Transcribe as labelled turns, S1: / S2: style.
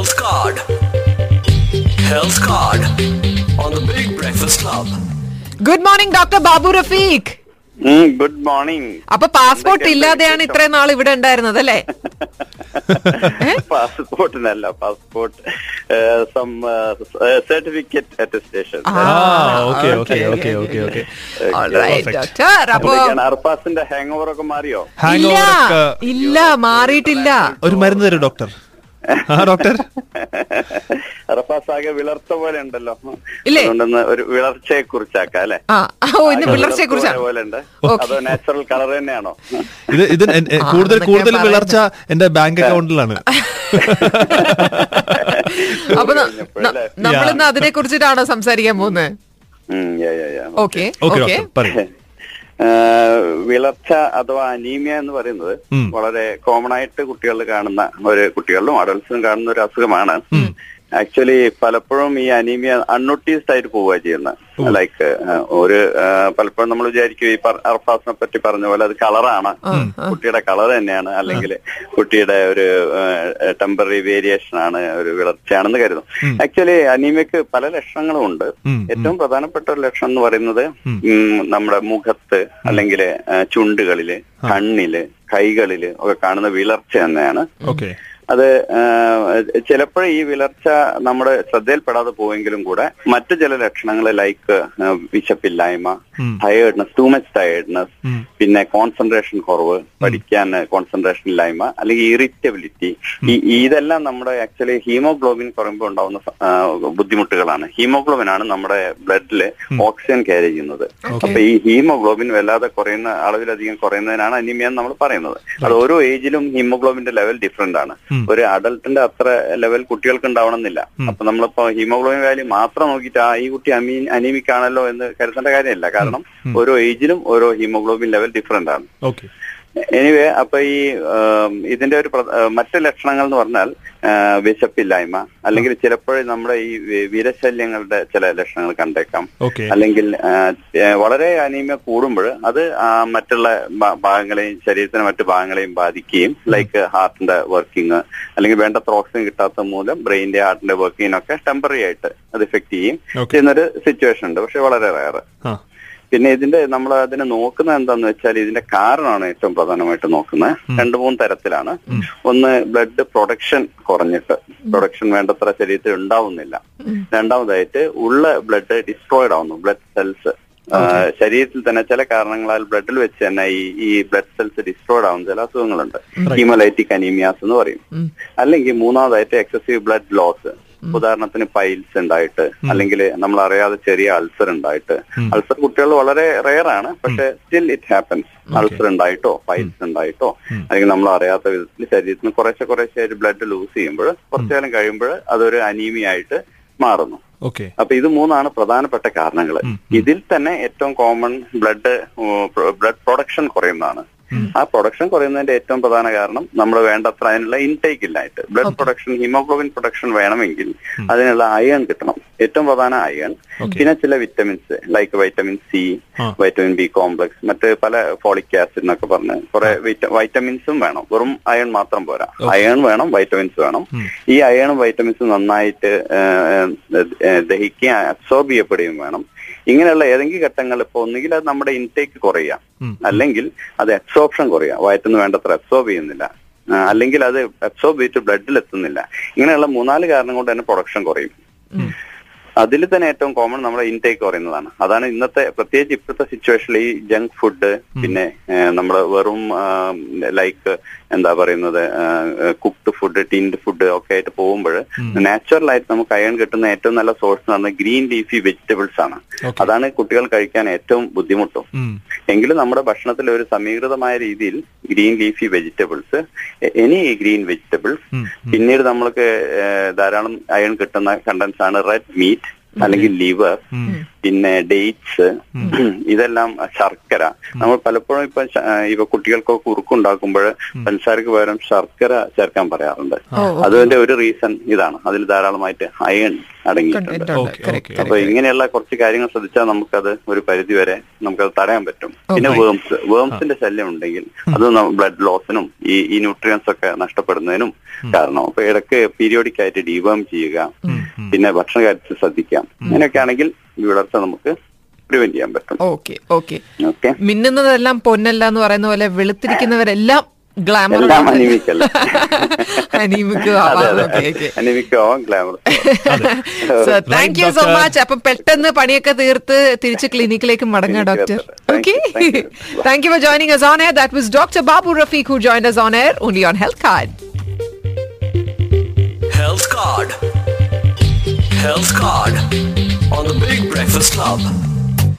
S1: Health Card. Health Card on the Big Breakfast Club.
S2: Good morning doctor Babu Rafeeq
S3: good morning
S2: അപ്പൊ passport ഇല്ലാതെയാണ് ഇത്രയും നാൾ ഇവിടെ ഉണ്ടായിരുന്നത് അല്ലേ?
S3: പാസ്പോർട്ടിനല്ല പാസ്പോർട്ട് സം സർട്ടിഫിക്കറ്റ് അറ്റസ്റ്റേഷൻ അർപ്പാസിന്റെ ഹാങ് ഓവർ ഒക്കെ മാറിയോ?
S2: ഇല്ല ഇല്ല മാറിയിട്ടില്ല.
S4: ഒരു മരുന്ന് തരും ഡോക്ടർ ഡോക്ടർ?
S3: അർപ്പാസ് ആകെ വിളർത്ത പോലെ ഉണ്ടല്ലോ? അതുകൊണ്ടൊന്ന് ഒരു വിളർച്ചയെ കുറിച്ചാക്കാം അല്ലെ?
S2: വിളർച്ചയെ
S3: പോലെ ഉണ്ട്. അതോ നാച്ചുറൽ കളർ തന്നെയാണോ?
S4: ഇത് ഇത് കൂടുതൽ കൂടുതൽ. വിളർച്ച എന്റെ ബാങ്ക് അക്കൗണ്ടിലാണ്
S2: അപ്പൊ നമ്മളിന്ന് അതിനെ കുറിച്ചിട്ടാണോ സംസാരിക്കാൻ പോകുന്നത്. ഓക്കെ
S4: ഓക്കെ
S2: ഓക്കെ
S4: ഡോക്ടർ പറയൂ
S3: ഏഹ് വിളർച്ച അഥവാ അനീമിയ എന്ന് പറയുന്നത് വളരെ കോമൺ ആയിട്ട് കുട്ടികളിൽ കാണുന്ന ഒരു കുട്ടികളിലും അഡൽസിലും കാണുന്ന ഒരു അസുഖമാണ്. ആക്ച്വലി പലപ്പോഴും ഈ അനീമിയ അൺനോട്ടീസ്ഡ് ആയിട്ട് പോവുക ചെയ്യുന്നത് ലൈക്ക് ഒരു പലപ്പോഴും നമ്മൾ വിചാരിക്കും ഈ അർഫാസിനെ പറ്റി പറഞ്ഞ പോലെ അത് കളറാണ് കുട്ടിയുടെ കളർ തന്നെയാണ്. അല്ലെങ്കിൽ കുട്ടിയുടെ ഒരു ടെമ്പററി വേരിയേഷൻ ആണ് ഒരു വിളർച്ചയാണെന്ന് കരുതും ആക്ച്വലി അനീമിയക്ക് പല ലക്ഷണങ്ങളും ഉണ്ട്. ഏറ്റവും പ്രധാനപ്പെട്ട ഒരു ലക്ഷണം എന്ന് പറയുന്നത് നമ്മുടെ മുഖത്ത് അല്ലെങ്കിൽ ചുണ്ടുകളിൽ കണ്ണിൽ കൈകളിൽ ഒക്കെ കാണുന്ന വിളർച്ച തന്നെയാണ്.
S4: ഓക്കെ.
S3: അത് ചിലപ്പോൾ ഈ വിളർച്ച നമ്മുടെ ശ്രദ്ധയിൽപ്പെടാതെ പോയെങ്കിലും കൂടെ മറ്റു ചില ലക്ഷണങ്ങൾ ലൈക്ക് വിശപ്പില്ലായ്മ ടയേർഡ്നസ് ടു മച്ച് ടയേർഡ്നസ് പിന്നെ കോൺസെൻട്രേഷൻ കുറവ് പഠിക്കാൻ കോൺസെൻട്രേഷൻ ഇല്ലായ്മ അല്ലെങ്കിൽ ഇറിറ്റബിലിറ്റി ഇതെല്ലാം നമ്മുടെ ആക്ച്വലി ഹീമോഗ്ലോബിൻ കുറയുമ്പോൾ ഉണ്ടാവുന്ന ബുദ്ധിമുട്ടുകളാണ്. ഹീമോഗ്ലോബിൻ ആണ് നമ്മുടെ ബ്ലഡിൽ ഓക്സിജൻ ക്യാരി ചെയ്യുന്നത്. അപ്പൊ ഈ ഹീമോഗ്ലോബിൻ വല്ലാതെ കുറയുന്ന അളവിലധികം കുറയുന്നതിനാണ് അനീമിയ എന്ന് നമ്മൾ പറയുന്നത്. അത് ഓരോ ഏജിലും ഹീമോഗ്ലോബിന്റെ ലെവൽ ഡിഫറെന്റ് ആണ്. ഒരു അഡൽട്ടിന്റെ അത്ര ലെവൽ കുട്ടികൾക്ക് ഉണ്ടാവണമെന്നില്ല അപ്പൊ നമ്മളിപ്പോ ഹീമോഗ്ലോബിൻ വാല്യൂ മാത്രം നോക്കിയിട്ട് ആ ഈ കുട്ടി അമീൻ അനീമിക് ആണല്ലോ എന്ന് കരുതേണ്ട കാര്യമില്ല. കാരണം ഓരോ ഏജിലും ഓരോ ഹീമോഗ്ലോബിൻ ലെവൽ ഡിഫറെന്റ് ആണ്. എനിവേ അപ്പൊ ഈ ഇതിന്റെ ഒരു മറ്റു ലക്ഷണങ്ങൾ എന്ന് പറഞ്ഞാൽ വിശപ്പില്ലായ്മ. അല്ലെങ്കിൽ ചിലപ്പോഴും നമ്മുടെ ഈ വീരശല്യങ്ങളുടെ ചില ലക്ഷണങ്ങൾ കണ്ടേക്കാം. അല്ലെങ്കിൽ വളരെ അനീമിയ കൂടുമ്പോൾ അത് മറ്റുള്ള ഭാഗങ്ങളെയും ശരീരത്തിന്റെ മറ്റു ഭാഗങ്ങളെയും ബാധിക്കുകയും ലൈക്ക് ഹാർട്ടിന്റെ വർക്കിംഗ് അല്ലെങ്കിൽ വേണ്ടത്ര ഓക്സിജൻ കിട്ടാത്ത മൂലം ബ്രെയിനിന്റെ ഹാർട്ടിന്റെ വർക്കിങ്ങിനൊക്കെ ടെമ്പററി ആയിട്ട് അത് എഫക്ട് ചെയ്യും. ചെയ്യുന്നൊരു സിറ്റുവേഷൻ ഉണ്ട്. പക്ഷെ വളരെ റയർ പിന്നെ ഇതിന്റെ നമ്മൾ അതിനെ നോക്കുന്നത് എന്താന്ന് വെച്ചാൽ ഇതിന്റെ കാരണമാണ് ഏറ്റവും പ്രധാനമായിട്ട് നോക്കുന്നത്. രണ്ട് മൂന്ന് തരത്തിലാണ്. ഒന്ന് ബ്ലഡ് പ്രൊഡക്ഷൻ കുറഞ്ഞിട്ട് പ്രൊഡക്ഷൻ വേണ്ടത്ര ശരീരത്തിൽ ഉണ്ടാവുന്നില്ല. രണ്ടാമതായിട്ട് ഉള്ള ബ്ലഡ് ഡിസ്ട്രോയിഡ് ആവുന്നു ബ്ലഡ് സെൽസ്. ശരീരത്തിൽ തന്നെ ചില കാരണങ്ങളാൽ ബ്ലഡിൽ വെച്ച് തന്നെ ഈ ഈ ബ്ലഡ് സെൽസ് ഡിസ്ട്രോയിഡ് ആവുന്ന ചില അസുഖങ്ങളുണ്ട്. ഹീമോലൈറ്റിക് അനീമിയാസ് എന്ന് പറയും. അല്ലെങ്കിൽ മൂന്നാമതായിട്ട് എക്സസീവ് ബ്ലഡ് ലോസ്. ഉദാഹരണത്തിന് പൈൽസ് ഉണ്ടായിട്ട് അല്ലെങ്കിൽ നമ്മൾ അറിയാതെ ചെറിയ അൾസർ ഉണ്ടായിട്ട്. അൾസർ കുട്ടികൾ വളരെ റെയർ ആണ് പക്ഷെ സ്റ്റിൽ ഇറ്റ് ഹാപ്പൻസ്. അൾസർ ഉണ്ടായിട്ടോ പൈൽസ് ഉണ്ടായിട്ടോ അല്ലെങ്കിൽ നമ്മൾ അറിയാത്ത വിധത്തിൽ ശരീരത്തിന് കുറേശ്ശെ കുറേശ്ശെ ബ്ലഡ് ലൂസ് ചെയ്യുമ്പോൾ കുറച്ചു കാലം കഴിയുമ്പോൾ അതൊരു അനീമിയായിട്ട് മാറുന്നു.
S4: ഓക്കെ.
S3: അപ്പൊ ഇത് മൂന്നാണ് പ്രധാനപ്പെട്ട കാരണങ്ങൾ ഇതിൽ തന്നെ ഏറ്റവും കോമൺ ബ്ലഡ് ബ്ലഡ് പ്രൊഡക്ഷൻ കുറയുന്നതാണ്. ആ പ്രൊഡക്ഷൻ കുറയുന്നതിന്റെ ഏറ്റവും പ്രധാന കാരണം നമ്മൾ വേണ്ടത്ര അതിനുള്ള ഇൻടേക്ക് ഇല്ലായിട്ട്. ബ്ലഡ് പ്രൊഡക്ഷൻ ഹീമോഗ്ലോബിൻ പ്രൊഡക്ഷൻ വേണമെങ്കിൽ അതിനുള്ള അയൺ കിട്ടണം. ഏറ്റവും പ്രധാന അയൺ പിന്നെ ചില vitamins like vitamin C vitamin B complex മറ്റ് പല ഫോളിക് ആസിഡ് എന്നൊക്കെ പറഞ്ഞ് കുറെ വൈറ്റമിൻസും വേണം. വെറും അയൺ മാത്രം പോരാ. അയൺ വേണം വൈറ്റമിൻസ് വേണം. ഈ അയണും വൈറ്റമിൻസും നന്നായിട്ട് ദഹിക്കുകയും അബ്സോർബ് ചെയ്യപ്പെടുകയും വേണം. ഇങ്ങനെയുള്ള ഏതെങ്കിലും ഘട്ടങ്ങൾ ഇപ്പൊ ഒന്നുകിൽ അത് നമ്മുടെ ഇൻടേക്ക് കുറയാം. അല്ലെങ്കിൽ അത് അബ്സോർപ്ഷൻ കുറയാം. വയറ്റിന്ന് വേണ്ടത്ര അബ്സോർബ് ചെയ്യുന്നില്ല. അല്ലെങ്കിൽ അത് അബ്സോർബ് ചെയ്തിട്ട് ബ്ലഡിൽ എത്തുന്നില്ല. ഇങ്ങനെയുള്ള മൂന്നാൽ കാരണം കൊണ്ട് തന്നെ പ്രൊഡക്ഷൻ കുറയും. അതിൽ തന്നെ ഏറ്റവും കോമൺ നമ്മുടെ ഇൻടേക്ക് പറയുന്നതാണ്. അതാണ് ഇന്നത്തെ പ്രത്യേകിച്ച് ഇപ്പോഴത്തെ സിറ്റുവേഷനിൽ ഈ ജങ്ക് ഫുഡ് പിന്നെ നമ്മൾ വെറും ലൈക്ക് എന്താ പറയുന്നത് കുക്ക്ഡ് ഫുഡ് ടിൻഡ് ഫുഡ് ഒക്കെ ആയിട്ട് പോകുമ്പോൾ നാച്ചുറൽ ആയിട്ട് നമുക്ക് അയൺ കിട്ടുന്ന ഏറ്റവും നല്ല സോഴ്സ് എന്ന് പറഞ്ഞാൽ ഗ്രീൻ ലീഫി വെജിറ്റബിൾസ് ആണ്. അതാണ് കുട്ടികൾ കഴിക്കാൻ ഏറ്റവും ബുദ്ധിമുട്ടും. എങ്കിലും നമ്മുടെ ഭക്ഷണത്തിൽ ഒരു സമീകൃതമായ രീതിയിൽ green leafy vegetables any green vegetables പിന്നീട് നമ്മൾക്ക് ധാരാളം അയൺ കിട്ടുന്ന കണ്ടൻസ് ആണ് റെഡ് മീറ്റ് അല്ലെങ്കിൽ ലിവർ പിന്നെ ഡേറ്റ്സ് ഇതെല്ലാം ശർക്കര. നമ്മൾ പലപ്പോഴും ഇപ്പൊ ഇവ കുട്ടികൾക്കൊക്കെ കുറുക്കുണ്ടാക്കുമ്പോൾ പഞ്ചസാരക്ക് പകരം ശർക്കര ചേർക്കാൻ പറയാറുണ്ട്. അതിന്റെ ഒരു റീസൺ ഇതാണ്. അതിൽ ധാരാളമായിട്ട് അയൺ അടങ്ങിയിട്ടുണ്ട്. അപ്പൊ ഇങ്ങനെയുള്ള കുറച്ച് കാര്യങ്ങൾ ശ്രദ്ധിച്ചാൽ നമുക്കത് ഒരു പരിധി വരെ നമുക്കത് തടയാൻ പറ്റും. പിന്നെ വേംസ് വേംസിന്റെ ശല്യം ഉണ്ടെങ്കിൽ അത് ബ്ലഡ് ലോസിനും ഈ ഈ ന്യൂട്രിയൻസ് ഒക്കെ നഷ്ടപ്പെടുന്നതിനും കാരണം. അപ്പൊ ഇടയ്ക്ക് പീരിയോഡിക് ആയിട്ട് ഡീവേം ചെയ്യുക പിന്നെ ഭക്ഷണ കാര്യത്തിൽ ശ്രദ്ധിക്കാം. അങ്ങനെയൊക്കെ ആണെങ്കിൽ ഈ വിളർച്ച നമുക്ക് പ്രിവെന്റ് ചെയ്യാൻ പറ്റും.
S2: Okay okay.
S3: ഓക്കെ.
S2: മിന്നുന്നതെല്ലാം പൊന്നല്ല എന്ന് പറയുന്ന പോലെ വെളുത്തിരിക്കുന്നവരെല്ലാം ഗ്ലാമർ
S3: അനിമിക്കല്ല?
S2: അനീമിക്ക്?
S3: അതെ അതെ.
S2: Okay okay.
S3: അനിമിക്കാവാം glamour
S2: so thank you so much അപ്പൊ പെട്ടെന്ന് പണിയൊക്കെ തീർത്ത് തിരിച്ച് ക്ലിനിക്കിലേക്ക് മടങ്ങാം doctor
S3: Thank
S2: okay
S3: you, thank you.
S2: Thank you for joining us on air. That was doctor Babu Rafeeq who joined us on air only on Health Card.
S1: Health Card. Health Card on the Big Breakfast Club.